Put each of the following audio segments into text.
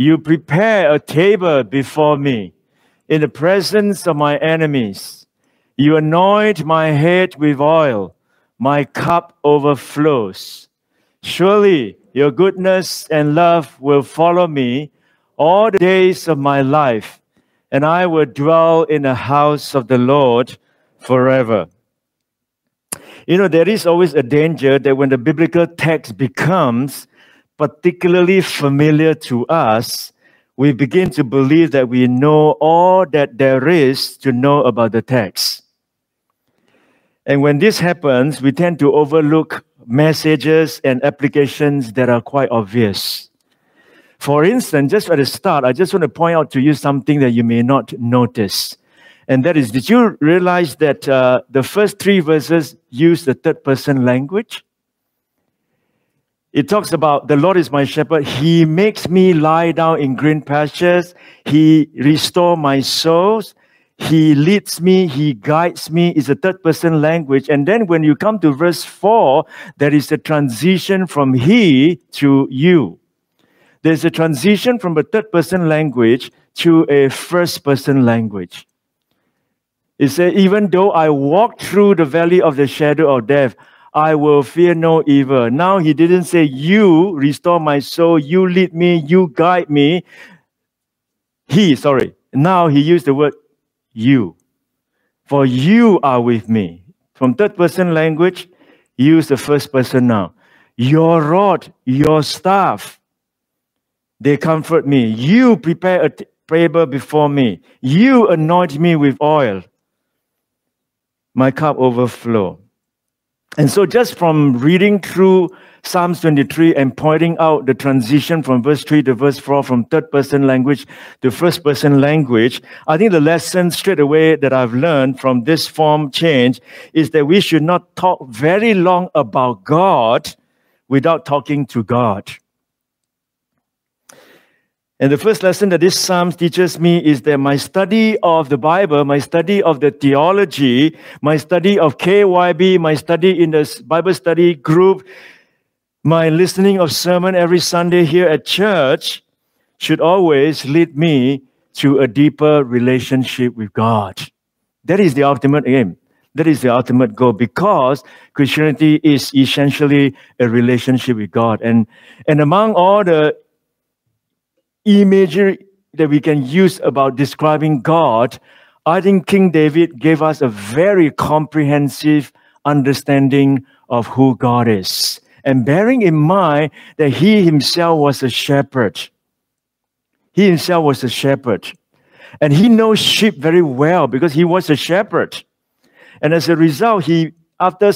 You prepare a table before me in the presence of my enemies. You anoint my head with oil. My cup overflows. Surely your goodness and love will follow me all the days of my life, and I will dwell in the house of the Lord forever. You know, there is always a danger that when the biblical text becomes particularly familiar to us, we begin to believe that we know all that there is to know about the text. And when this happens, we tend to overlook messages and applications that are quite obvious. For instance, just at the start, I just want to point out to you something that you may not notice. And that is, did you realize that uh, the first three verses use the third person language? It talks about the Lord is my shepherd. He makes me lie down in green pastures. He restores my souls. He leads me. He guides me. It's a third person language. And then when you come to verse four, there is a transition from he to you. There's a transition from a third person language to a first person language. It says, even though I walk through the valley of the shadow of death, I will fear no evil. Now he didn't say, You restore my soul, you lead me, you guide me. He, sorry. Now he used the word you. For you are with me. From third person language, use the first person now. Your rod, your staff, they comfort me. You prepare a table before me. You anoint me with oil. My cup overflow. And so, just from reading through Psalms 23 and pointing out the transition from verse 3 to verse 4 from third person language to first person language, I think the lesson straight away that I've learned from this form change is that we should not talk very long about God without talking to God. And the first lesson that this Psalm teaches me is that my study of the Bible, my study of the theology, my study of KYB, my study in the Bible study group, my listening of sermon every Sunday here at church should always lead me to a deeper relationship with God. That is the ultimate aim. That is the ultimate goal because Christianity is essentially a relationship with God. And, and among all the imagery that we can use about describing God, I think King David gave us a very comprehensive understanding of who God is. And bearing in mind that he himself was a shepherd, he himself was a shepherd. And he knows sheep very well because he was a shepherd. And as a result, he, after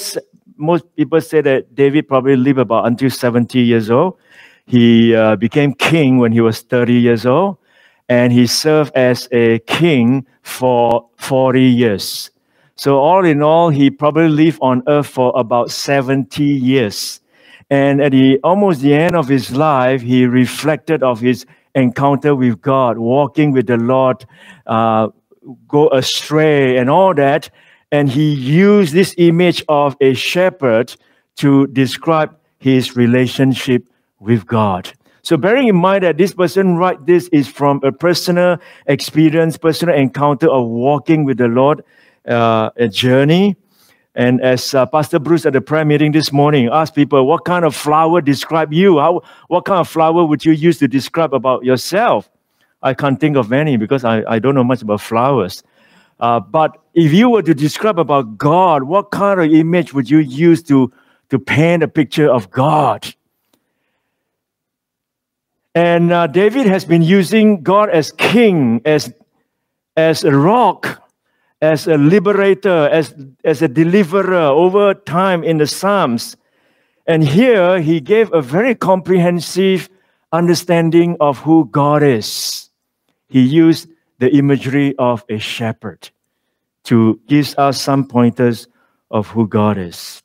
most people say that David probably lived about until 70 years old, he uh, became king when he was 30 years old, and he served as a king for 40 years. So, all in all, he probably lived on earth for about 70 years. And at the almost the end of his life, he reflected of his encounter with God, walking with the Lord, uh, go astray, and all that. And he used this image of a shepherd to describe his relationship with God. So bearing in mind that this person write this is from a personal experience, personal encounter of walking with the Lord, uh, a journey. And as uh, Pastor Bruce at the prayer meeting this morning asked people, what kind of flower describe you? How, what kind of flower would you use to describe about yourself? I can't think of any because I, I don't know much about flowers. Uh, but if you were to describe about God, what kind of image would you use to, to paint a picture of God? And uh, David has been using God as king, as, as a rock, as a liberator, as, as a deliverer over time in the Psalms. And here he gave a very comprehensive understanding of who God is. He used the imagery of a shepherd to give us some pointers of who God is.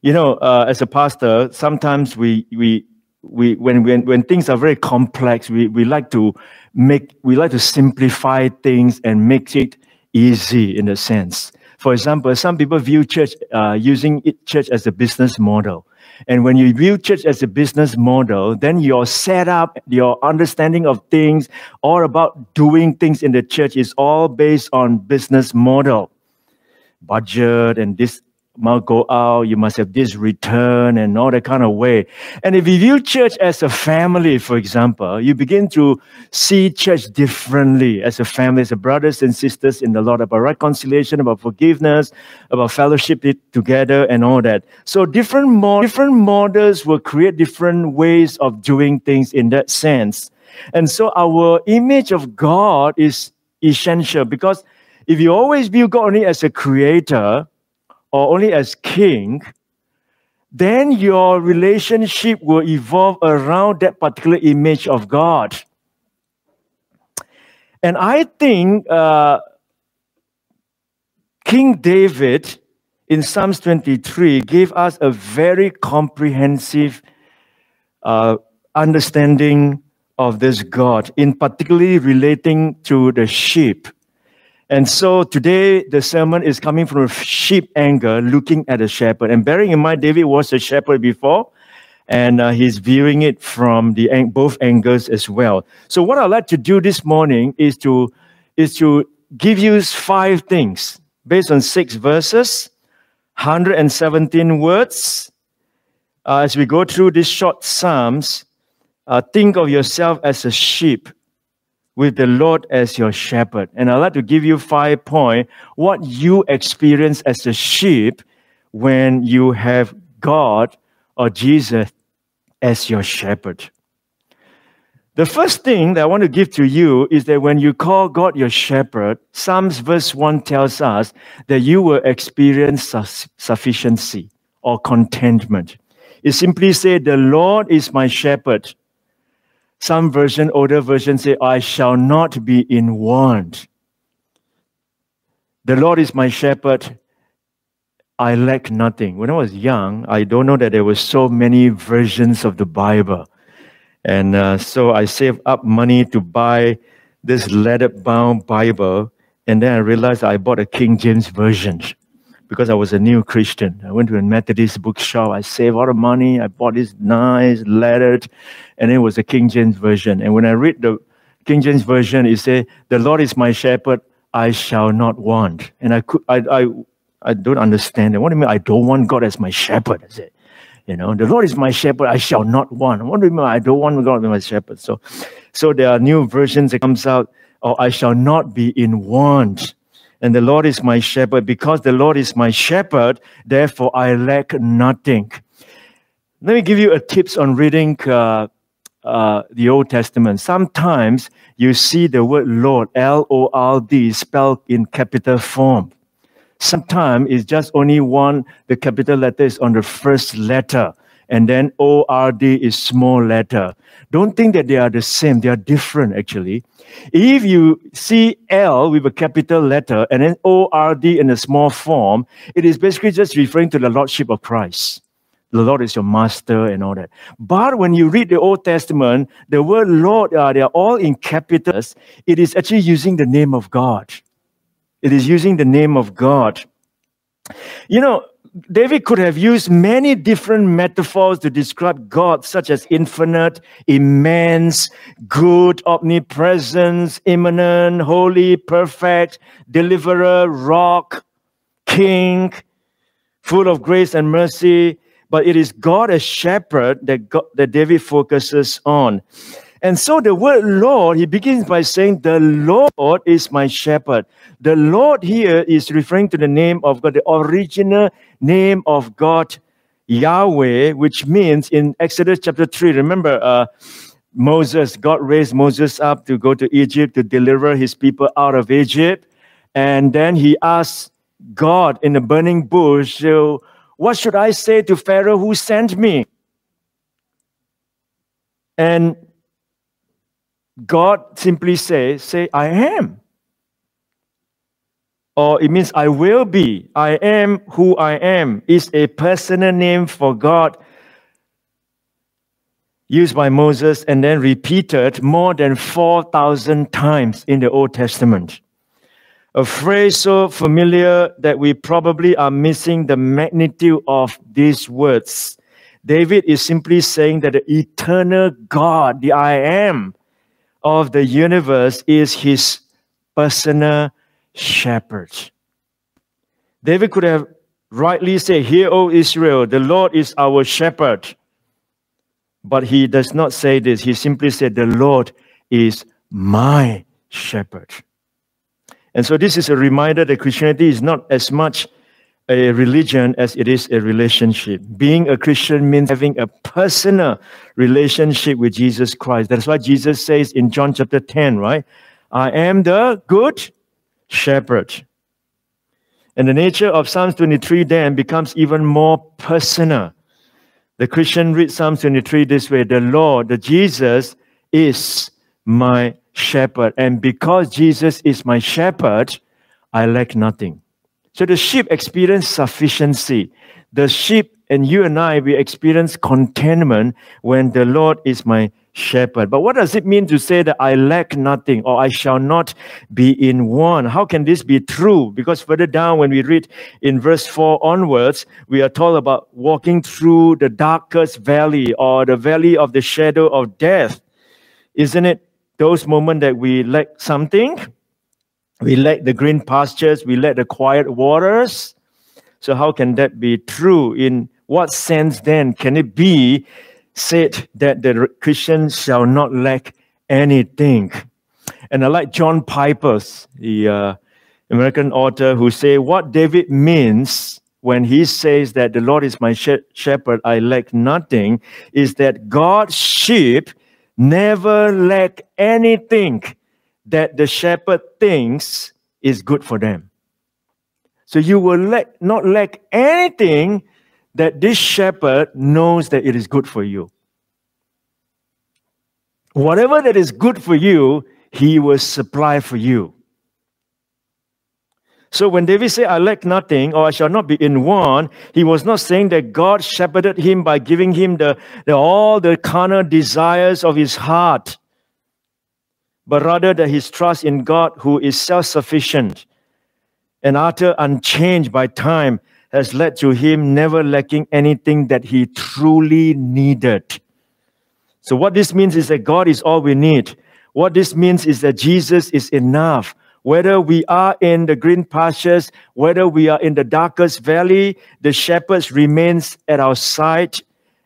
You know, uh, as a pastor, sometimes we we we when when when things are very complex, we, we like to make we like to simplify things and make it easy in a sense. For example, some people view church uh, using church as a business model. And when you view church as a business model, then your setup, your understanding of things, all about doing things in the church is all based on business model, budget, and this must go out, you must have this return and all that kind of way. And if you view church as a family, for example, you begin to see church differently as a family, as a brothers and sisters in the Lord, about reconciliation, about forgiveness, about fellowship together and all that. So different, different models will create different ways of doing things in that sense. And so our image of God is essential because if you always view God only as a creator, or only as king, then your relationship will evolve around that particular image of God. And I think uh, King David in Psalms 23 gave us a very comprehensive uh, understanding of this God, in particularly relating to the sheep. And so today the sermon is coming from a sheep angle, looking at a shepherd. And bearing in mind, David was a shepherd before, and uh, he's viewing it from the both angles as well. So what I'd like to do this morning is to is to give you five things based on six verses, 117 words. Uh, as we go through these short psalms, uh, think of yourself as a sheep with the Lord as your shepherd. And I'd like to give you five points what you experience as a sheep when you have God or Jesus as your shepherd. The first thing that I want to give to you is that when you call God your shepherd, Psalms verse 1 tells us that you will experience sufficiency or contentment. It simply says, The Lord is my shepherd. Some version, older version say, I shall not be in want. The Lord is my shepherd. I lack nothing. When I was young, I don't know that there were so many versions of the Bible. And uh, so I saved up money to buy this leather bound Bible. And then I realized I bought a King James Version because I was a new Christian. I went to a Methodist bookshop. I saved all the money. I bought this nice lettered, and it was a King James version. And when I read the King James version, it said, "The Lord is my shepherd; I shall not want." And I could, I, I, I don't understand. What do you mean? I don't want God as my shepherd? I said, you know, the Lord is my shepherd; I shall not want. What do you mean? I don't want God as my shepherd. So, so there are new versions that comes out. Or oh, I shall not be in want and the Lord is my shepherd. Because the Lord is my shepherd, therefore I lack nothing. Let me give you a tips on reading uh, uh, the Old Testament. Sometimes you see the word Lord, L O R D, spelled in capital form. Sometimes it's just only one, the capital letter is on the first letter, and then O R D is small letter. Don't think that they are the same, they are different actually. If you see L with a capital letter and then ORD in a small form, it is basically just referring to the Lordship of Christ. The Lord is your master and all that. But when you read the Old Testament, the word Lord, uh, they are all in capitals. It is actually using the name of God. It is using the name of God. You know, David could have used many different metaphors to describe God, such as infinite, immense, good, omnipresence, immanent, holy, perfect, deliverer, rock, king, full of grace and mercy. But it is God as shepherd that, God, that David focuses on. And so the word Lord, he begins by saying, The Lord is my shepherd. The Lord here is referring to the name of God, the original name of God, Yahweh, which means in Exodus chapter 3, remember, uh, Moses, God raised Moses up to go to Egypt to deliver his people out of Egypt. And then he asked God in the burning bush, so What should I say to Pharaoh who sent me? And God simply says, say, I am. Or it means I will be. I am who I am is a personal name for God used by Moses and then repeated more than 4,000 times in the Old Testament. A phrase so familiar that we probably are missing the magnitude of these words. David is simply saying that the eternal God, the I am of the universe, is his personal shepherd. David could have rightly said, Hear, O Israel, the Lord is our shepherd. But he does not say this. He simply said, The Lord is my shepherd. And so this is a reminder that Christianity is not as much a religion as it is a relationship. Being a Christian means having a personal relationship with Jesus Christ. That's why Jesus says in John chapter 10, right? I am the good shepherd. And the nature of Psalms 23 then becomes even more personal. The Christian reads Psalms 23 this way The Lord, the Jesus, is my shepherd. And because Jesus is my shepherd, I lack nothing. So the sheep experience sufficiency. The sheep and you and I, we experience contentment when the Lord is my shepherd. But what does it mean to say that I lack nothing or I shall not be in want? How can this be true? Because further down, when we read in verse 4 onwards, we are told about walking through the darkest valley or the valley of the shadow of death. Isn't it those moments that we lack something? We lack the green pastures, we lack the quiet waters. So, how can that be true in what sense then can it be said that the Christian shall not lack anything? And I like John Piper's, the uh, American author, who say what David means when he says that the Lord is my shepherd, I lack nothing, is that God's sheep never lack anything that the shepherd thinks is good for them. So you will lack, not lack anything that this shepherd knows that it is good for you. Whatever that is good for you, he will supply for you. So when David said, I lack nothing or I shall not be in want, he was not saying that God shepherded him by giving him the, the, all the carnal desires of his heart, but rather that his trust in God, who is self sufficient and utter unchanged by time, has led to him never lacking anything that he truly needed. So, what this means is that God is all we need. What this means is that Jesus is enough. Whether we are in the green pastures, whether we are in the darkest valley, the shepherd remains at our side,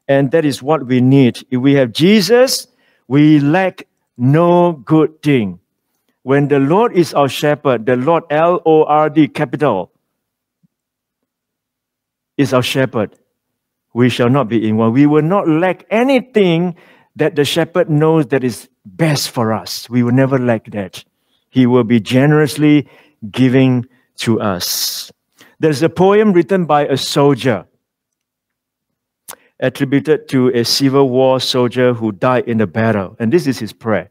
and that is what we need. If we have Jesus, we lack no good thing. When the Lord is our shepherd, the Lord L O R D capital is our shepherd, we shall not be in want. We will not lack anything that the shepherd knows that is best for us. We will never lack that. He will be generously giving to us. There's a poem written by a soldier attributed to a Civil War soldier who died in the battle. And this is his prayer.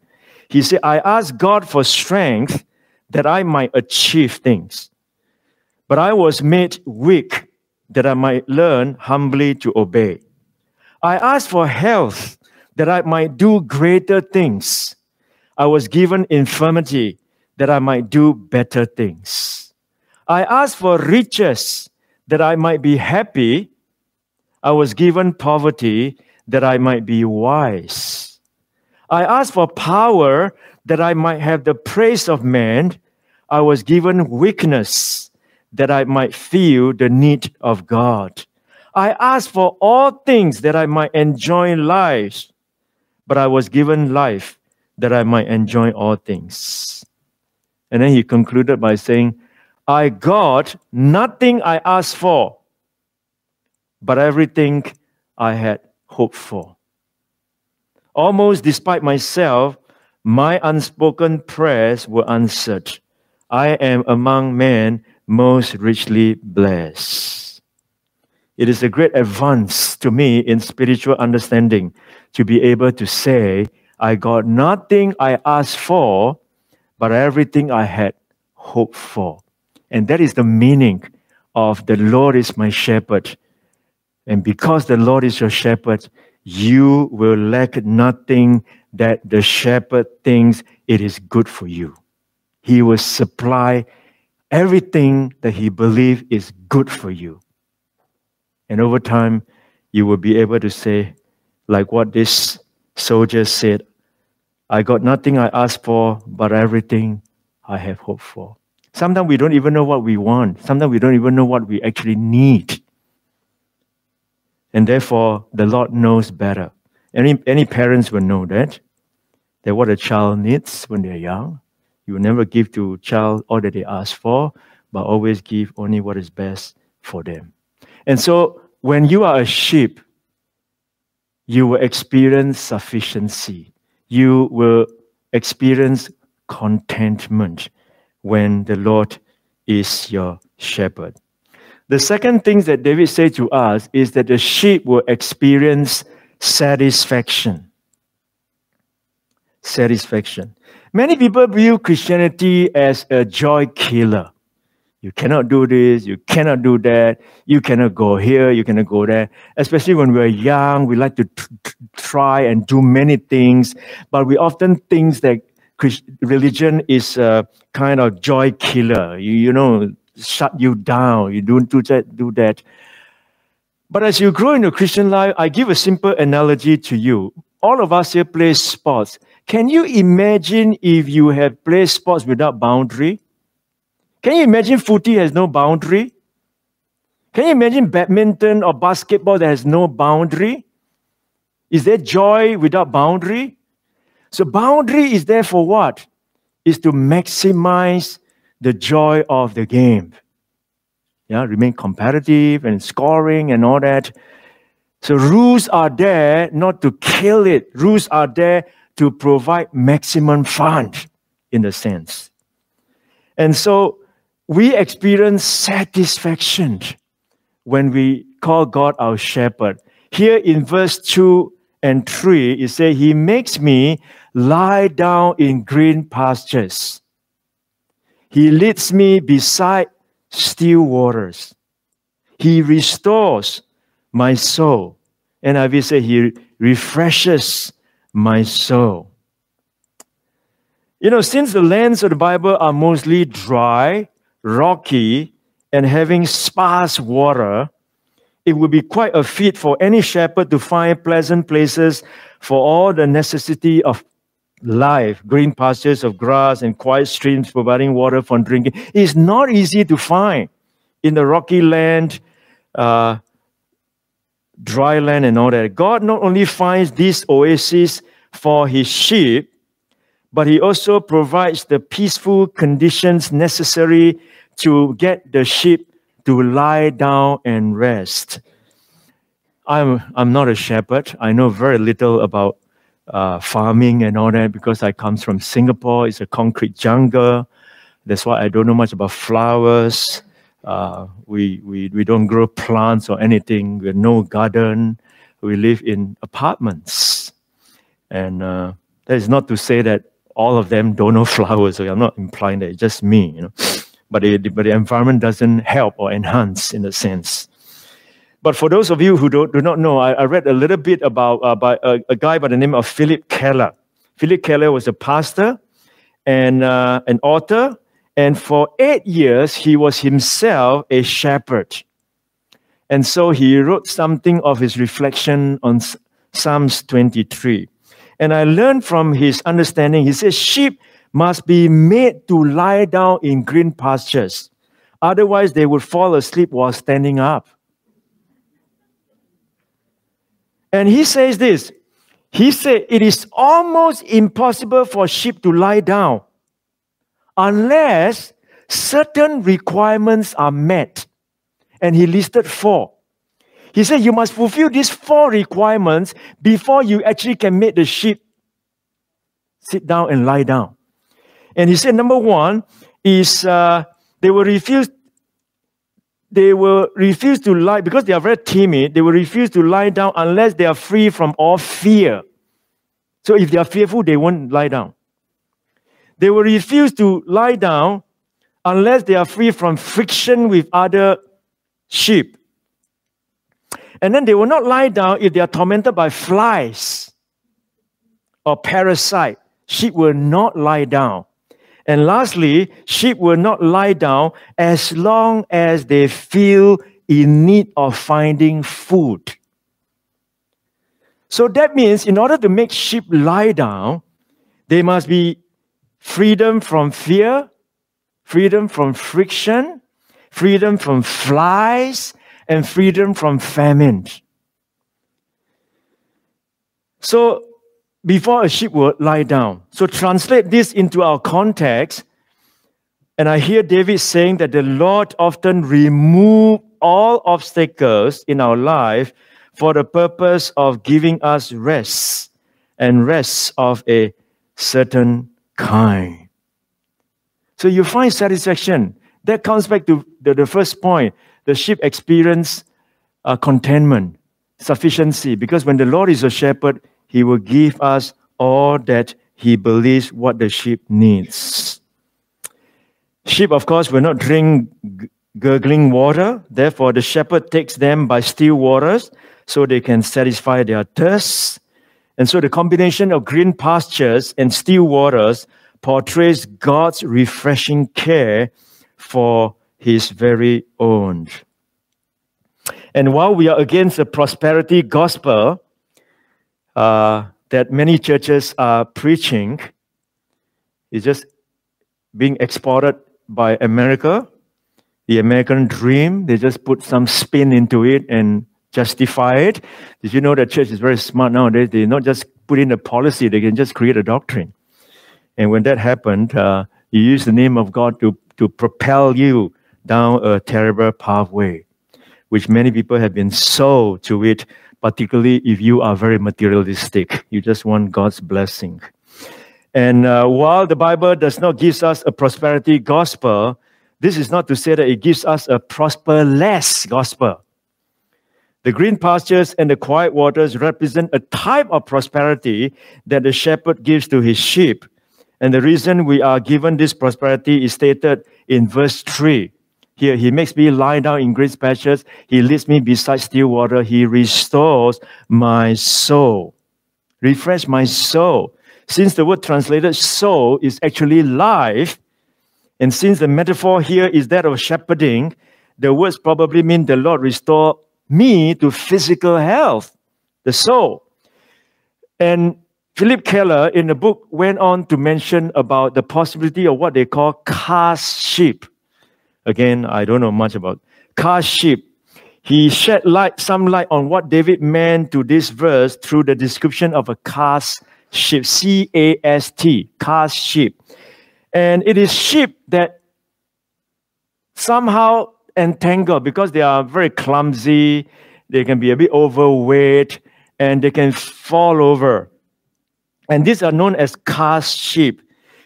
He said, I ask God for strength that I might achieve things. But I was made weak that I might learn humbly to obey. I asked for health that I might do greater things. I was given infirmity that I might do better things. I asked for riches that I might be happy. I was given poverty that I might be wise. I asked for power that I might have the praise of man. I was given weakness that I might feel the need of God. I asked for all things that I might enjoy life, but I was given life that I might enjoy all things. And then he concluded by saying, I got nothing I asked for, but everything I had hoped for. Almost despite myself, my unspoken prayers were answered. I am among men most richly blessed. It is a great advance to me in spiritual understanding to be able to say, I got nothing I asked for, but everything I had hoped for. And that is the meaning of the Lord is my shepherd. And because the Lord is your shepherd, you will lack nothing that the shepherd thinks it is good for you. He will supply everything that he believes is good for you. And over time, you will be able to say, like what this soldier said, I got nothing I asked for, but everything I have hoped for. Sometimes we don't even know what we want. Sometimes we don't even know what we actually need. And therefore, the Lord knows better. Any, any parents will know that, that what a child needs when they're young. You will never give to child all that they ask for, but always give only what is best for them. And so, when you are a sheep, you will experience sufficiency. You will experience contentment when the Lord is your shepherd. The second thing that David said to us is that the sheep will experience satisfaction. Satisfaction. Many people view Christianity as a joy killer. You cannot do this, you cannot do that, you cannot go here, you cannot go there. Especially when we're young, we like to t- t- try and do many things, but we often think that religion is a kind of joy killer. You, you know, shut you down. You don't do that, do that. But as you grow in your Christian life, I give a simple analogy to you. All of us here play sports. Can you imagine if you have played sports without boundary? Can you imagine footy has no boundary? Can you imagine badminton or basketball that has no boundary? Is there joy without boundary? So boundary is there for what? Is to maximize the joy of the game. Yeah, remain competitive and scoring and all that. So rules are there not to kill it. Rules are there to provide maximum fun in a sense. And so we experience satisfaction when we call God our shepherd. Here in verse 2 and 3, it says, He makes me lie down in green pastures. He leads me beside still waters. He restores my soul. And I will say, He refreshes my soul. You know, since the lands of the Bible are mostly dry, rocky, and having sparse water, it would be quite a feat for any shepherd to find pleasant places for all the necessity of life, green pastures of grass and quiet streams providing water for drinking. is not easy to find in the rocky land, uh, dry land, and all that. God not only finds these oases for his sheep, but he also provides the peaceful conditions necessary to get the sheep to lie down and rest. I'm, I'm not a shepherd. I know very little about uh, farming and all that because I come from Singapore. It's a concrete jungle. That's why I don't know much about flowers. Uh, we, we, we don't grow plants or anything. We have no garden. We live in apartments. And uh, that is not to say that all of them don't know flowers. I'm not implying that it's just me, you know. But, it, but the environment doesn't help or enhance in a sense. But for those of you who don't, do not know, I, I read a little bit about uh, by a, a, guy by the name of Phillip Keller. Phillip Keller was a pastor and uh, an author, and for eight years he was himself a shepherd. And so he wrote something of his reflection on Psalms 23. And I learned from his understanding, he says, sheep must be made to lie down in green pastures. Otherwise, they would fall asleep while standing up. And he says this He said, It is almost impossible for sheep to lie down unless certain requirements are met. And he listed four. He said, You must fulfill these four requirements before you actually can make the sheep sit down and lie down. And he said, Number one is uh, they will refuse they will refuse to lie because they are very timid. They will refuse to lie down unless they are free from all fear. So if they are fearful, they won't lie down. They will refuse to lie down unless they are free from friction with other sheep. And then they will not lie down if they are tormented by flies or parasite. Sheep will not lie down. And lastly, sheep will not lie down as long as they feel in need of finding food. So that means in order to make sheep lie down, they must be freedom from fear, freedom from friction, freedom from flies, and freedom from famine. So before a sheep will lie down. So translate this into our context. And I hear David saying that the Lord often remove all obstacles in our life for the purpose of giving us rest and rest of a certain kind. So you find satisfaction. That comes back to the, the first point. The sheep experience uh, contentment, sufficiency, because when the Lord is a shepherd, he will give us all that he believes what the sheep needs. Sheep, of course, will not drink gurgling water. Therefore, the shepherd takes them by still waters so they can satisfy their thirst. And so the combination of green pastures and still waters portrays God's refreshing care for his very own. And while we are against the prosperity gospel uh, that many churches are preaching, is just being exported by America, the American dream. They just put some spin into it and justify it. Did you know that church is very smart nowadays? They not just put in a policy, they can just create a doctrine. And when that happened, uh, you use the name of God to, to propel you down a terrible pathway, which many people have been sold to it, particularly if you are very materialistic. You just want God's blessing. And uh, while the Bible does not give us a prosperity gospel, this is not to say that it gives us a prosperless gospel. The green pastures and the quiet waters represent a type of prosperity that the shepherd gives to his sheep. And the reason we are given this prosperity is stated in verse 3. Here, he makes me lie down in green pastures. He leads me beside still water. He restores my soul. Refresh my soul. Since the word translated soul is actually life, and since the metaphor here is that of shepherding, the words probably mean the Lord restore me to physical health, the soul. And Phillip Keller in the book went on to mention about the possibility of what they call cast sheep. Again, I don't know much about sheep. He shed light, some light on what David meant to this verse through the description of a cast sheep, C A S T, cast sheep. And it is sheep that somehow entangled because they are very clumsy, they can be a bit overweight, and they can fall over. And these are known as cast sheep,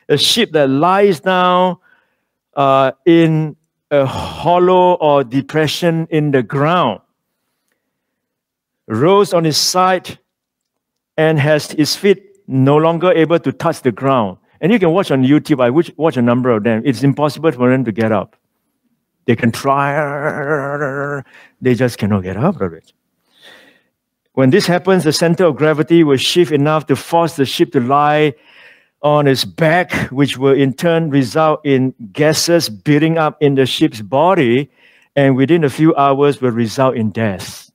a sheep that lies down uh, in a hollow or depression in the ground, rolls on his side, and has his feet no longer able to touch the ground. And you can watch on YouTube, I watch a number of them. It's impossible for them to get up. They can try, they just cannot get up of it. When this happens, the center of gravity will shift enough to force the ship to lie on its back, which will in turn result in gases building up in the ship's body, and within a few hours will result in death.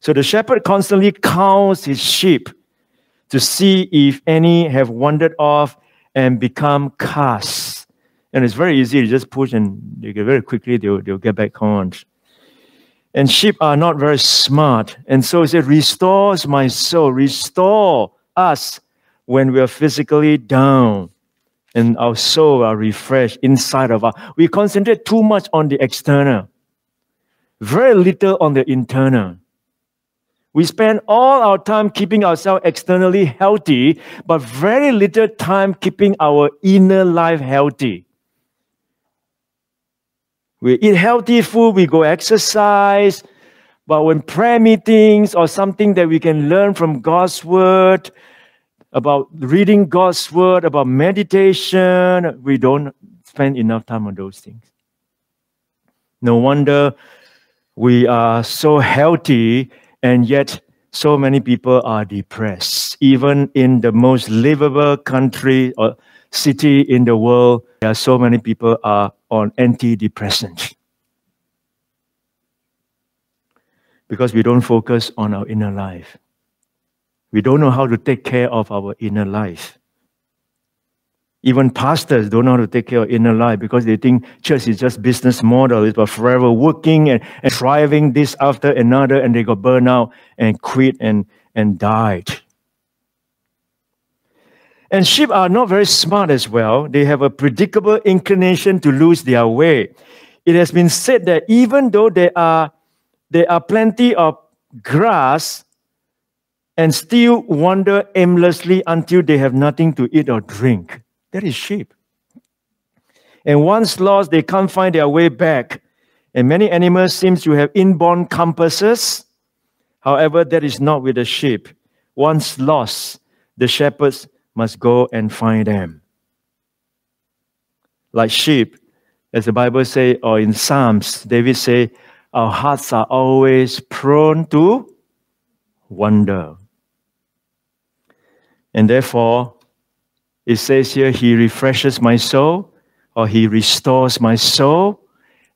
So the shepherd constantly counts his sheep to see if any have wandered off and become cast. And it's very easy to just push and they get very quickly they'll, they'll get back on. And sheep are not very smart. And so he said, restores my soul, restore us when we are physically down and our soul are refreshed inside of us. We concentrate too much on the external, very little on the internal. We spend all our time keeping ourselves externally healthy, but very little time keeping our inner life healthy. We eat healthy food, we go exercise. But when prayer meetings or something that we can learn from God's word, about reading God's word, about meditation. We don't spend enough time on those things. No wonder we are so healthy and yet so many people are depressed. Even in the most livable country or city in the world, there are so many people are on antidepressants. Because we don't focus on our inner life. We don't know how to take care of our inner life. Even pastors don't know how to take care of inner life because they think church is just business model. It's about forever working and, and striving this after another, and they got burned out and quit and, and died. And sheep are not very smart as well. They have a predictable inclination to lose their way. It has been said that even though there are there are plenty of grass and still wander aimlessly until they have nothing to eat or drink. That is sheep. And once lost, they can't find their way back. And many animals seem to have inborn compasses. However, that is not with the sheep. Once lost, the shepherds must go and find them. Like sheep, as the Bible say, or in Psalms, David say, our hearts are always prone to wander. And therefore, it says here, He refreshes my soul, or He restores my soul,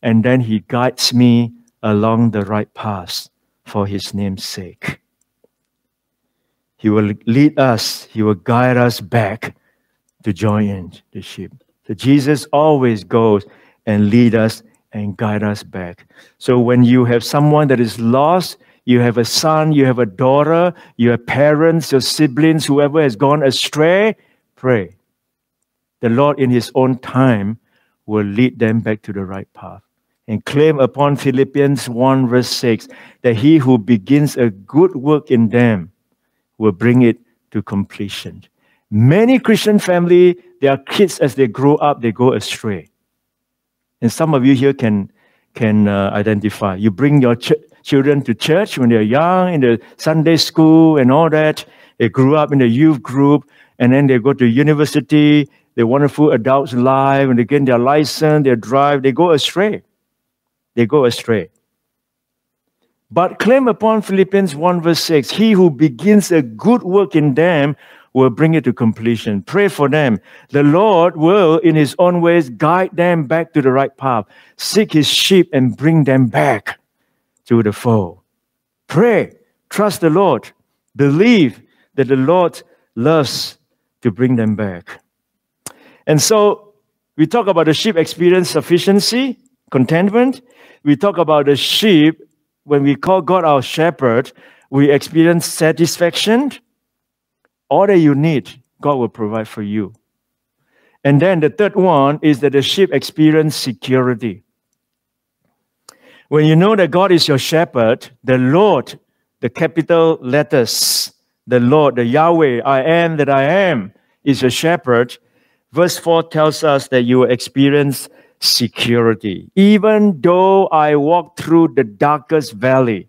and then He guides me along the right path for His name's sake. He will lead us, He will guide us back to join the sheep. So Jesus always goes and lead us and guide us back. So when you have someone that is lost, you have a son, you have a daughter, you have parents, your siblings, whoever has gone astray, pray. The Lord, in His own time, will lead them back to the right path. And claim upon Philippians 1, verse 6, that he who begins a good work in them will bring it to completion. Many Christian family, their kids, as they grow up, they go astray. And some of you here can, can uh, identify. You bring your ch- children to church when they're young, in the Sunday school and all that. They grew up in the youth group, and then they go to university. They're wonderful adults life, and they get their license, they drive, they go astray. They go astray. But claim upon Philippians 1 verse 6 He who begins a good work in them will bring it to completion. Pray for them. The Lord will, in His own ways, guide them back to the right path. Seek His sheep and bring them back to the fold. Pray, trust the Lord, believe that the Lord loves to bring them back. And so we talk about the sheep experience sufficiency, contentment. We talk about the sheep when we call God our shepherd, we experience satisfaction. All that you need, God will provide for you. And then the third one is that the sheep experience security. When you know that God is your shepherd, the Lord, the capital letters, the Lord, the Yahweh, I am that I am, is your shepherd. Verse 4 tells us that you will experience security. Even though I walk through the darkest valley,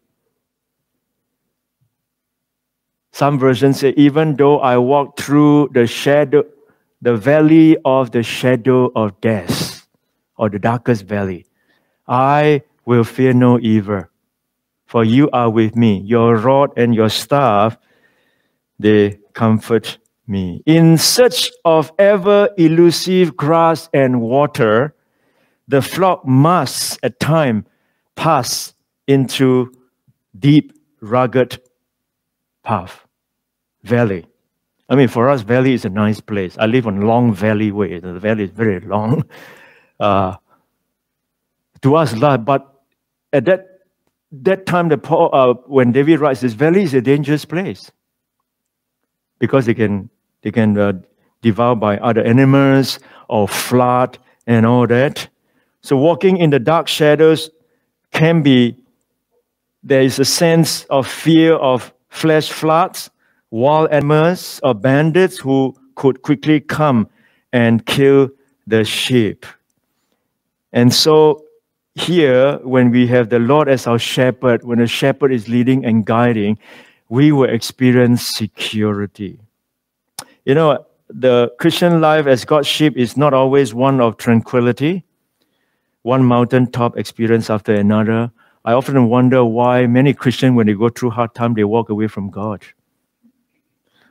some versions say, even though I walk through the shadow, the valley of the shadow of death, or the darkest valley, I will fear no evil, for you are with me. Your rod and your staff, they comfort me. In search of ever elusive grass and water, the flock must at time pass into deep, rugged path, valley. I mean, for us, valley is a nice place. I live on Long Valley Way. The valley is very long. Uh, to us, but at that that time, the Paul, uh, when David writes, this valley is a dangerous place because they can they can uh, devour by other animals or flood and all that. So walking in the dark shadows can be there is a sense of fear of flesh floods, wild animals, or bandits who could quickly come and kill the sheep. And so here, when we have the Lord as our shepherd, when the shepherd is leading and guiding, we will experience security. You know, the Christian life as God's sheep is not always one of tranquility, one mountaintop experience after another. I often wonder why many Christians, when they go through hard time, they walk away from God.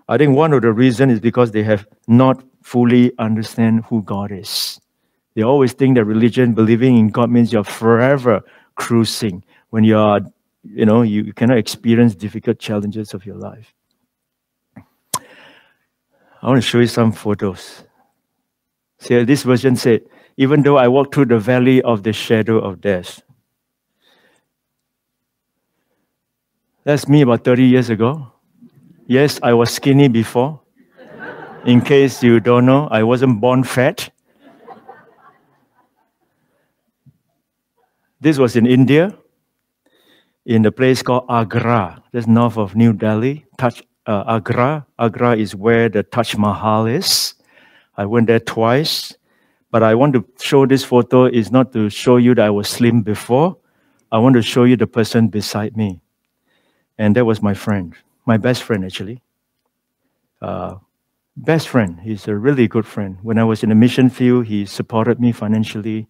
I think one of the reasons is because they have not fully understand who God is. They always think that religion, believing in God, means you're forever cruising when you are, you know, you cannot experience difficult challenges of your life. I want to show you some photos. See, this version said, even though I walk through the valley of the shadow of death. That's me about 30 years ago. Yes, I was skinny before. In case you don't know, I wasn't born fat. This was in India, in a place called Agra, just north of New Delhi. Taj, uh, Agra. Agra is where the Taj Mahal is. I went there twice. But I want to show this photo is not to show you that I was slim before. I want to show you the person beside me. And that was my friend, my best friend, actually. Uh, best friend. He's a really good friend. When I was in the mission field, he supported me financially.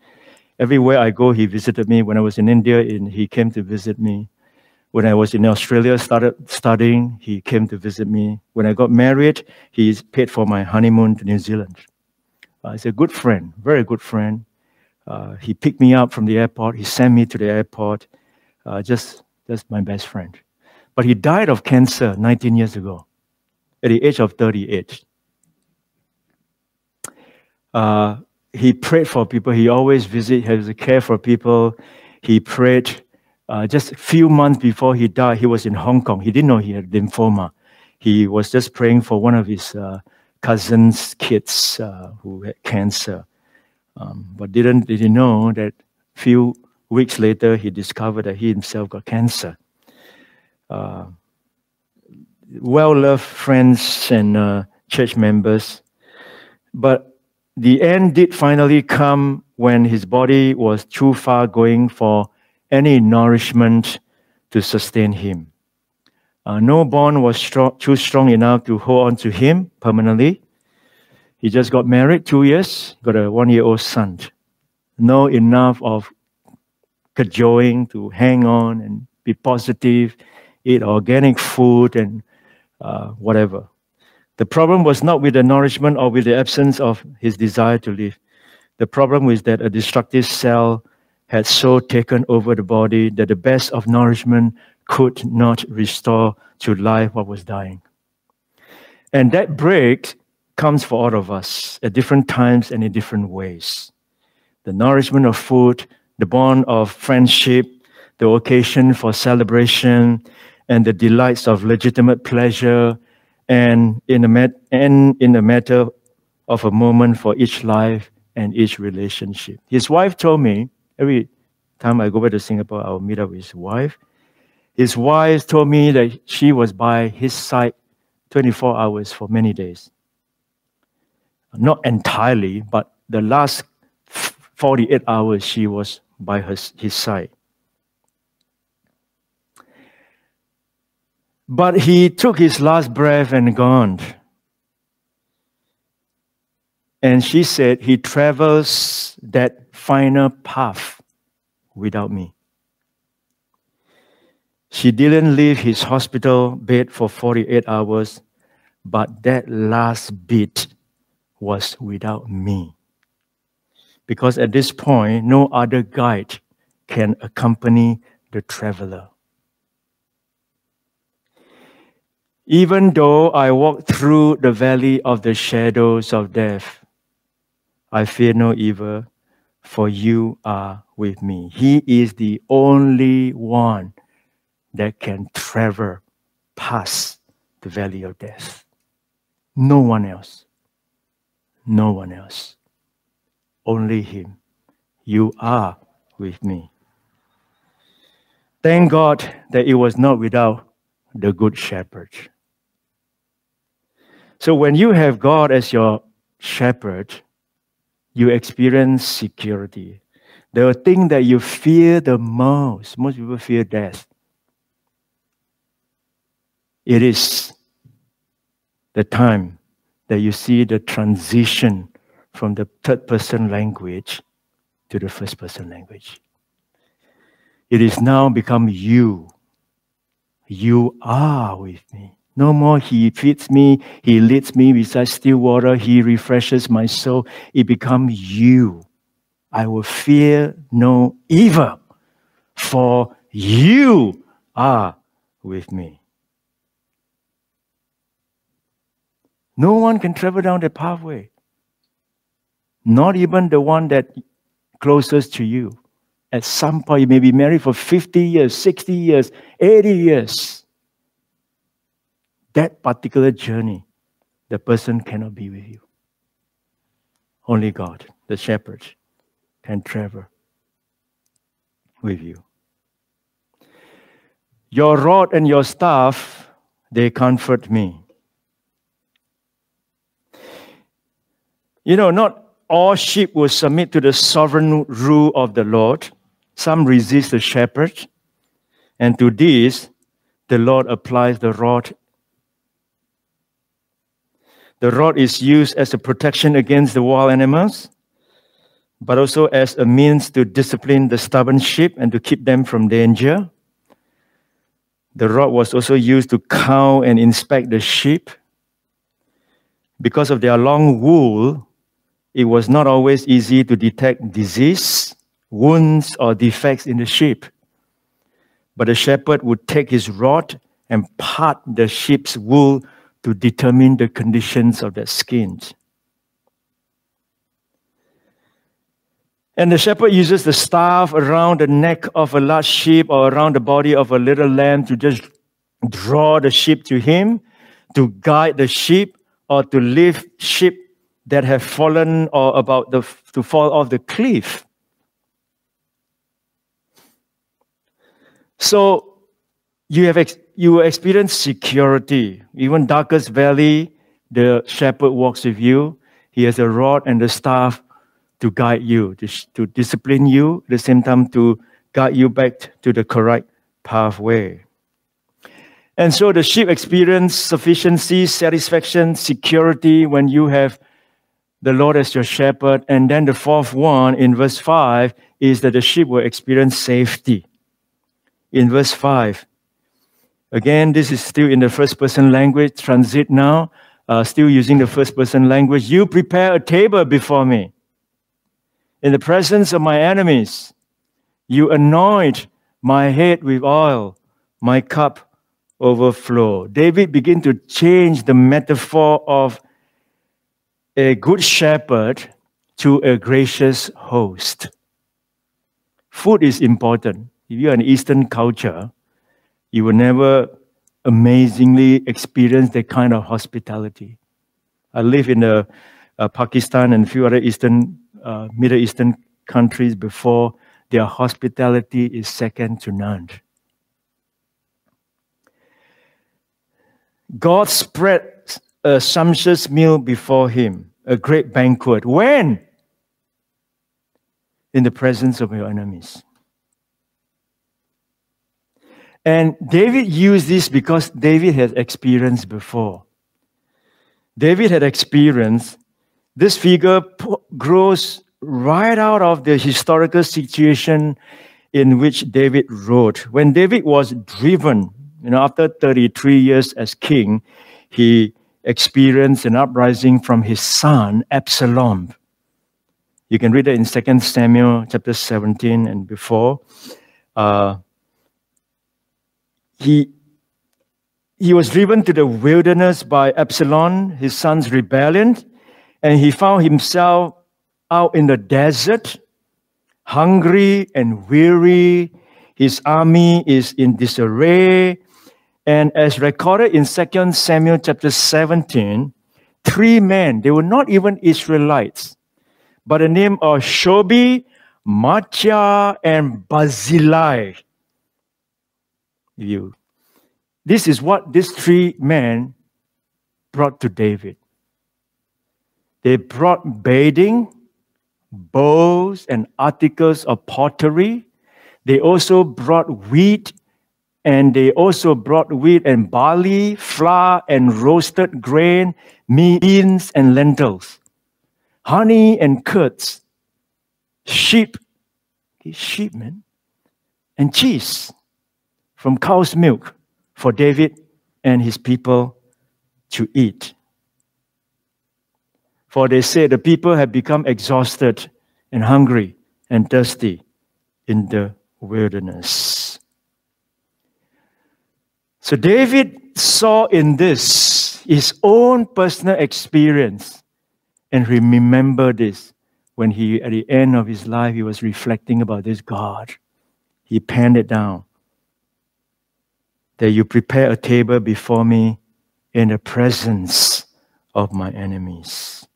Everywhere I go, he visited me. When I was in India, in, he came to visit me. When I was in Australia, started studying, he came to visit me. When I got married, he paid for my honeymoon to New Zealand. Uh, he's a good friend, very good friend. Uh, he picked me up from the airport. He sent me to the airport. Uh, just, just my best friend. But he died of cancer 19 years ago, at the age of 38. Uh, he prayed for people. He always visit, has a care for people. He prayed. Uh, just a few months before he died, he was in Hong Kong. He didn't know he had lymphoma. He was just praying for one of his uh, cousin's kids uh, who had cancer, um, but didn't didn't know that few weeks later he discovered that he himself got cancer. Uh, well-loved friends and uh, church members, but the end did finally come when his body was too far going for any nourishment to sustain him. Uh, no bond was strong, too strong enough to hold on to him permanently. He just got married two years, got a one year old son. No enough of cajoling to hang on and be positive, eat organic food and uh, whatever. The problem was not with the nourishment or with the absence of his desire to live. The problem was that a destructive cell had so taken over the body that the best of nourishment could not restore to life what was dying. And that break comes for all of us at different times and in different ways. The nourishment of food, the bond of friendship, the occasion for celebration, and the delights of legitimate pleasure and in a mat- and in matter of a moment for each life and each relationship. His wife told me every time I go back to Singapore, I'll meet up with his wife. His wife told me that she was by his side 24 hours for many days. Not entirely, but the last 48 hours she was by his side. But he took his last breath and gone. And she said, He travels that final path without me. She didn't leave his hospital bed for 48 hours, but that last bit was without me. Because at this point, no other guide can accompany the traveler. Even though I walk through the valley of the shadows of death, I fear no evil, for you are with me. He is the only one that can travel past the valley of death. No one else. No one else. Only Him. You are with me. Thank God that it was not without the Good Shepherd. So when you have God as your shepherd, you experience security. The thing that you fear the most, most people fear death. It is the time that you see the transition from the third person language to the first person language. It is now become you. You are with me. No more he feeds me, he leads me beside still water, he refreshes my soul. It becomes you. I will fear no evil, for you are with me. No one can travel down the pathway, not even the one that closest to you. At some point, you may be married for 50 years, 60 years, 80 years. That particular journey, the person cannot be with you. Only God, the shepherd, can travel with you. Your rod and your staff, they comfort me. You know, not all sheep will submit to the sovereign rule of the Lord. Some resist the shepherd. And to this, the Lord applies the rod. The rod is used as a protection against the wild animals, but also as a means to discipline the stubborn sheep and to keep them from danger. The rod was also used to count and inspect the sheep. Because of their long wool, it was not always easy to detect disease, wounds, or defects in the sheep. But the shepherd would take his rod and part the sheep's wool to determine the conditions of their skins. And the shepherd uses the staff around the neck of a large sheep or around the body of a little lamb to just draw the sheep to him, to guide the sheep, or to lift sheep that have fallen or about the, to fall off the cliff. So you have you experience security. Even darkest valley, the shepherd walks with you. He has a rod and a staff to guide you, to, to discipline you, at the same time to guide you back to the correct pathway. And so the sheep experience sufficiency, satisfaction, security when you have the Lord as your shepherd. And then the fourth one in verse 5 is that the sheep will experience safety. In verse 5, again, this is still in the first person language, transit now, uh, still using the first person language. You prepare a table before me in the presence of my enemies. You anoint my head with oil, my cup overflow. David begin to change the metaphor of a good shepherd to a gracious host. Food is important. If you're an Eastern culture, you will never amazingly experience that kind of hospitality. I live in the, uh, Pakistan and a few other Eastern, uh, Middle Eastern countries before. Their hospitality is second to none. God spread a sumptuous meal before him, a great banquet. When? In the presence of your enemies. And David used this because David had experienced before. David had experienced this figure grows right out of the historical situation in which David wrote. When David was driven, you know, after 33 years as king, he experienced an uprising from his son Absalom. You can read it in 2 Samuel chapter 17 and before. Uh, he, he was driven to the wilderness by Absalom, his son's rebellion, and he found himself out in the desert, hungry and weary. His army is in disarray. And as recorded in 2 Samuel chapter 17, three men, they were not even Israelites, but the name of Shobi, Maachah, and Barzillai. You. This is what these three men brought to David. They brought bedding, bows, and articles of pottery. They also brought wheat And they also brought wheat and barley, flour and roasted grain, beans and lentils, honey and curds, sheep, sheep, man, and cheese from cow's milk for David and his people to eat. For they say the people have become exhausted and hungry and thirsty in the wilderness. So David saw in this his own personal experience and remembered this when he, at the end of his life, he was reflecting about this God. He penned it down that you prepare a table before me in the presence of my enemies.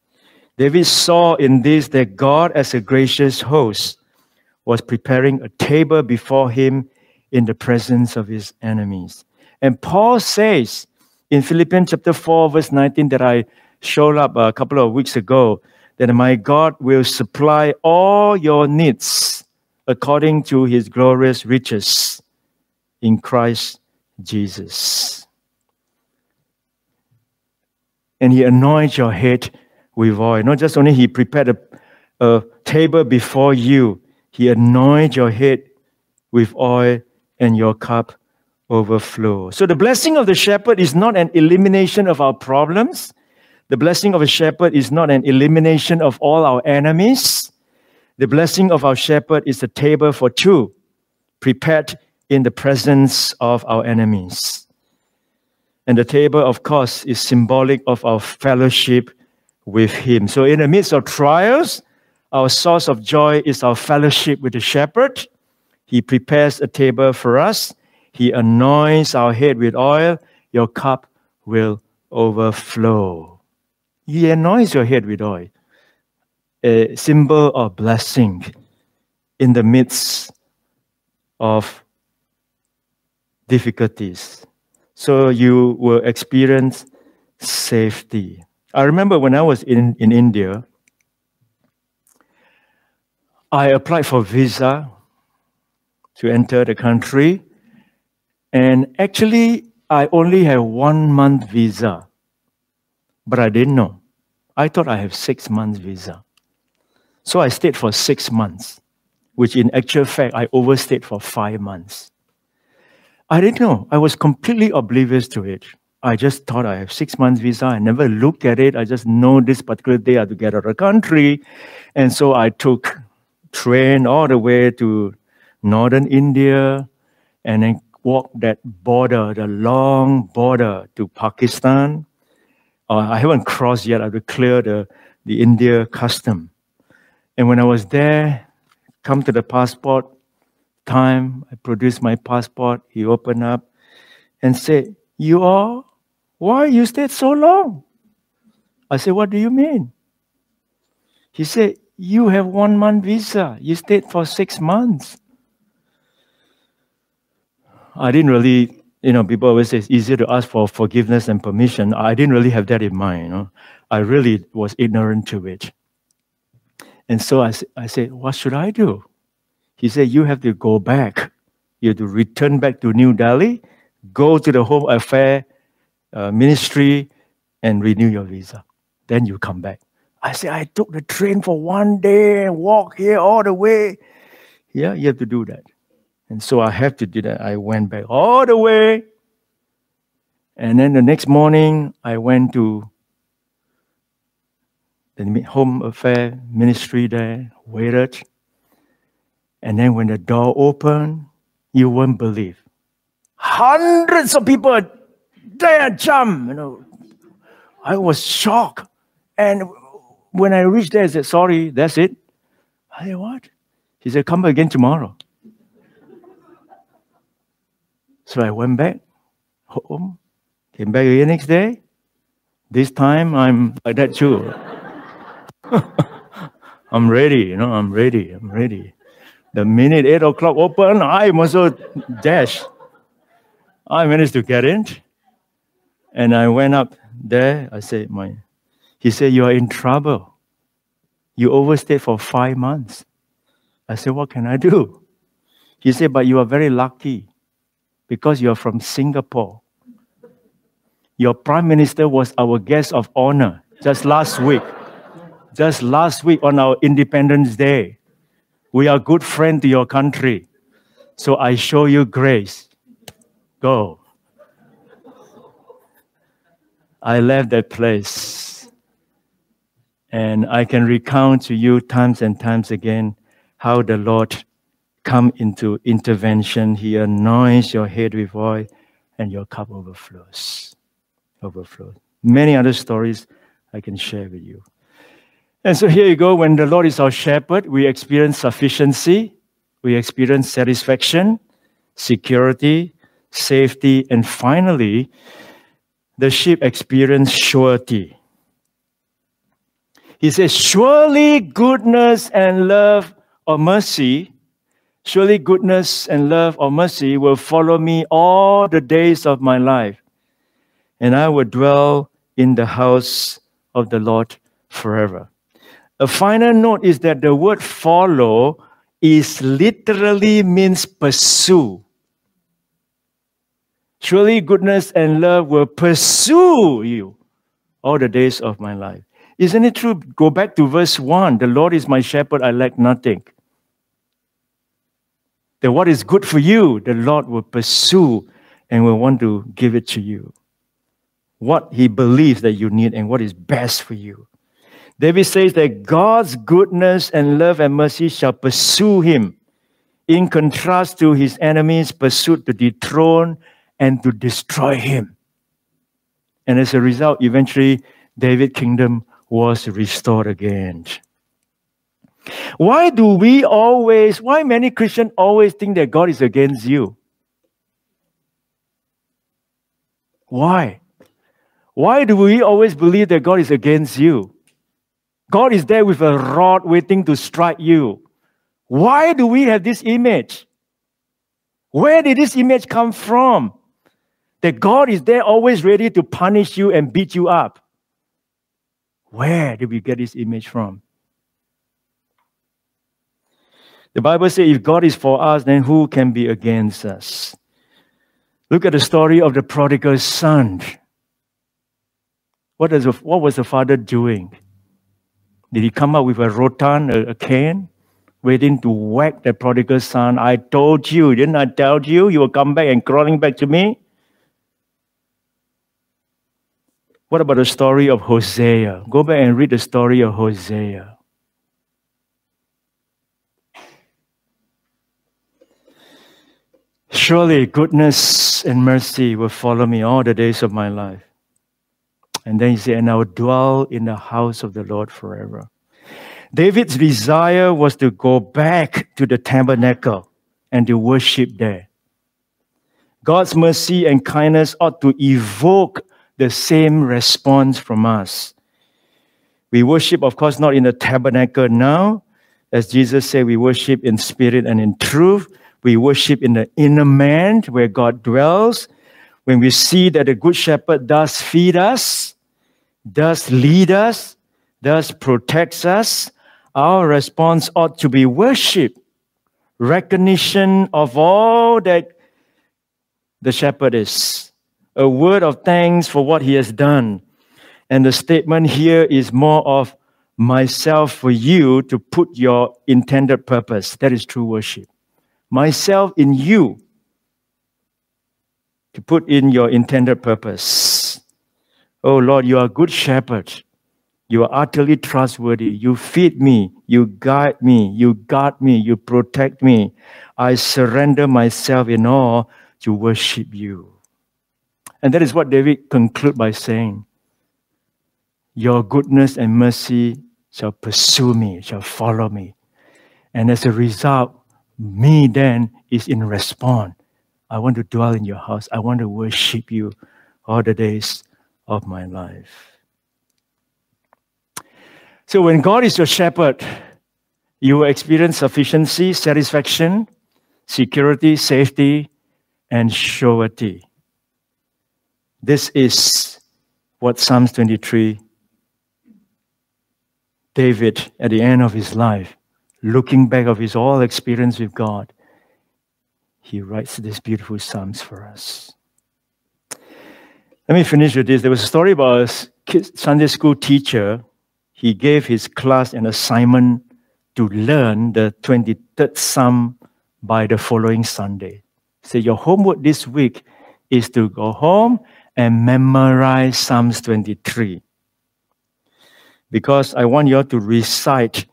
David saw in this that God, as a gracious host, was preparing a table before him in the presence of his enemies. And Paul says in Philippians chapter 4, verse 19, that I showed up a couple of weeks ago, that my God will supply all your needs according to his glorious riches in Christ Jesus. And he anoints your head with oil. Not just only he prepared a, a table before you, he anoints your head with oil and your cup overflow. So the blessing of the shepherd is not an elimination of our problems. The blessing of a shepherd is not an elimination of all our enemies. The blessing of our shepherd is a table for two, prepared in the presence of our enemies. And the table, of course, is symbolic of our fellowship with Him. So, in the midst of trials, our source of joy is our fellowship with the shepherd. He prepares a table for us, He anoints our head with oil. Your cup will overflow. He anoints your head with oil, a symbol of blessing in the midst of difficulties. So you will experience safety. I remember when I was in, in India, I applied for visa to enter the country. And actually, I only have one month visa. But I didn't know. I thought I have six months visa. So I stayed for six months, which in actual fact, I overstayed for five months. I didn't know. I was completely oblivious to it. I just thought I have six months visa. I never looked at it. I just know this particular day I have to get out of the country. And so I took train all the way to northern India and then walked that border, the long border to Pakistan. Uh, I haven't crossed yet. I have to clear the, the India custom. And when I was there, come to the passport, time, I produced my passport. He opened up and said, You all? Why you stayed so long? I said, What do you mean? He said, You have one month visa. You stayed for six months. I didn't really, you know, people always say it's easier to ask for forgiveness and permission. I didn't really have that in mind. You know? I really was ignorant to it. And so I, I said, What should I do? He said, You have to go back. You have to return back to New Delhi, go to the Home Affair uh, Ministry, and renew your visa. Then you come back. I said, I took the train for one day and walk here all the way. Yeah, you have to do that. And so I have to do that. I went back all the way. And then the next morning, I went to the Home Affair Ministry there, waited. And then when the door opened, you won't believe. Hundreds of people there jump. You know, I was shocked. And when I reached there, I said, sorry, that's it. I said, what? He said, come back again tomorrow. so I went back home, came back the next day. This time I'm like that too. I'm ready, you know, I'm ready, I'm ready. The minute 8 o'clock open, I also dash. I managed to get in. And I went up there. I said, my, he said, you are in trouble. You overstayed for five months. I said, what can I do? He said, but you are very lucky. because you're from Singapore. Your prime minister was our guest of honor just last week. Just last week on our Independence Day. We are good friend to your country. So I show you grace. Go. I left that place. And I can recount to you times and times again how the Lord come into intervention. He anoints your head with oil and your cup overflows. Overflows. Many other stories I can share with you. And so here you go. When the Lord is our shepherd, we experience sufficiency, we experience satisfaction, security, safety, and finally, the sheep experience surety. He says, Surely goodness and love or mercy, surely goodness and love or mercy will follow me all the days of my life, and I will dwell in the house of the Lord forever. A final note is that the word follow is literally means pursue. Surely goodness and love will pursue you all the days of my life. Isn't it true? Go back to verse 1. The Lord is my shepherd, I lack nothing. That what is good for you, the Lord will pursue and will want to give it to you. What He believes that you need and what is best for you. David says that God's goodness and love and mercy shall pursue him, in contrast to his enemies' pursuit to dethrone and to destroy him. And as a result, eventually, David's kingdom was restored again. Why do we always, why many Christians always think that God is against you? Why? Why do we always believe that God is against you? God is there with a rod waiting to strike you. Why do we have this image? Where did this image come from? That God is there always ready to punish you and beat you up. Where did we get this image from? The Bible says if God is for us, then who can be against us? Look at the story of the prodigal son. What, is, what was the father doing? Did he come up with a rotan, a, a cane, waiting to whack the prodigal son? I told you, didn't I tell you you will come back and crawling back to me? What about the story of Hosea? Go back and read the story of Hosea. Surely goodness and mercy will follow me all the days of my life. And then he said, And I will dwell in the house of the Lord forever. David's desire was to go back to the tabernacle and to worship there. God's mercy and kindness ought to evoke the same response from us. We worship, of course, not in the tabernacle now. As Jesus said, we worship in spirit and in truth. We worship in the inner man where God dwells. When we see that the Good Shepherd does feed us, does lead us, does protects us, our response ought to be worship, recognition of all that the shepherd is, a word of thanks for what he has done. And the statement here is more of myself for you to put your intended purpose. That is true worship. Myself in you to put in your intended purpose. Oh Lord, you are a good shepherd. You are utterly trustworthy. You feed me. You guide me. You guard me. You protect me. I surrender myself in all to worship you. And that is what David conclude by saying, Your goodness and mercy shall pursue me, shall follow me. And as a result, me then is in response. I want to dwell in your house. I want to worship you all the days of my life. So when God is your shepherd, you will experience sufficiency, satisfaction, security, safety, and surety. This is what Psalms 23, David, at the end of his life, looking back of his all experience with God, he writes these beautiful psalms for us. Let me finish with this. There was a story about a Sunday school teacher. He gave his class an assignment to learn the 23rd Psalm by the following Sunday. So, your homework this week is to go home and memorize Psalms 23. Because I want you all to recite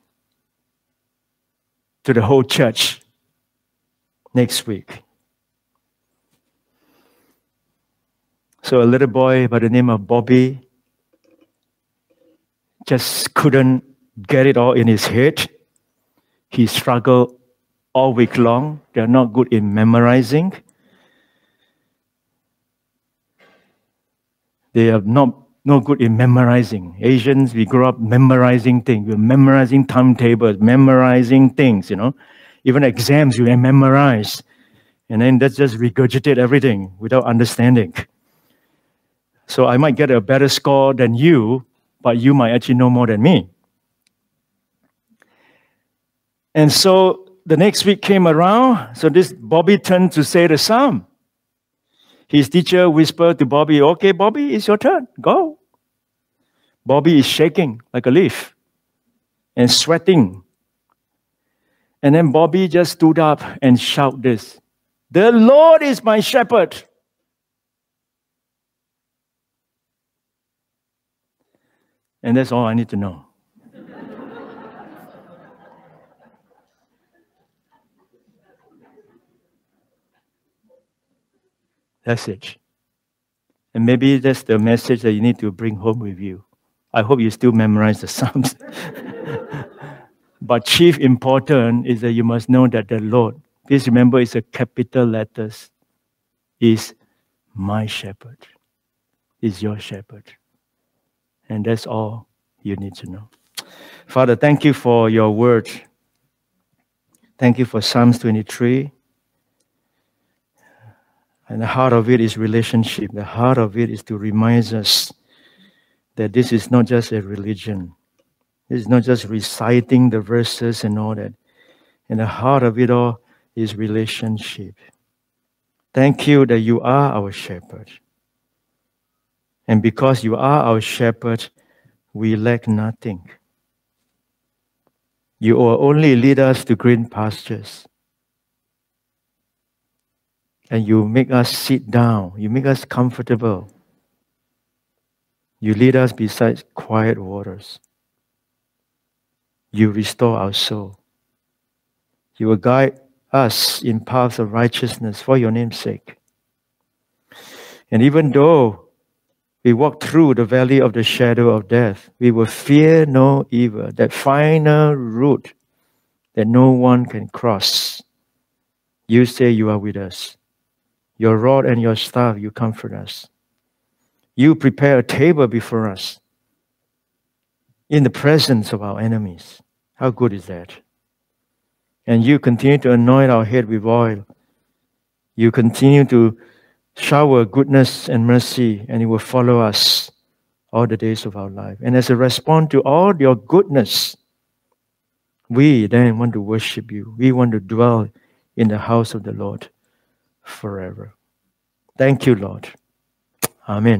to the whole church next week. So a little boy by the name of Bobby just couldn't get it all in his head. He struggled all week long. They're not good in memorizing. They are not no good in memorizing. Asians, we grow up memorizing things. We're memorizing timetables, memorizing things, you know. Even exams, you memorize. And then that's just regurgitate everything without understanding. So I might get a better score than you, but you might actually know more than me. And so the next week came around. So this Bobby turned to say the psalm. His teacher whispered to Bobby, Okay, Bobby, it's your turn. Go. Bobby is shaking like a leaf and sweating. And then Bobby just stood up and shouted this The Lord is my shepherd. And that's all I need to know. that's it. And maybe that's the message that you need to bring home with you. I hope you still memorize the Psalms. but chief important is that you must know that the Lord, please remember it's a capital letters, is my shepherd, is your shepherd. And that's all you need to know. Father, thank you for your word. Thank you for Psalms 23. And the heart of it is relationship. The heart of it is to remind us that this is not just a religion. Is not just reciting the verses and all that. And the heart of it all is relationship. Thank you that you are our shepherd. And because you are our shepherd, we lack nothing. You will only lead us to green pastures. And you make us sit down, you make us comfortable. You lead us beside quiet waters. You restore our soul. You will guide us in paths of righteousness for your name's sake. And even though we walk through the valley of the shadow of death, we will fear no evil, that final route that no one can cross. You say you are with us. Your rod and your staff, you comfort us. You prepare a table before us in the presence of our enemies. How good is that? And you continue to anoint our head with oil. You continue to shower goodness and mercy, and it will follow us all the days of our life. And as a response to all your goodness, we then want to worship you. We want to dwell in the house of the Lord forever. Thank you, Lord. Amen.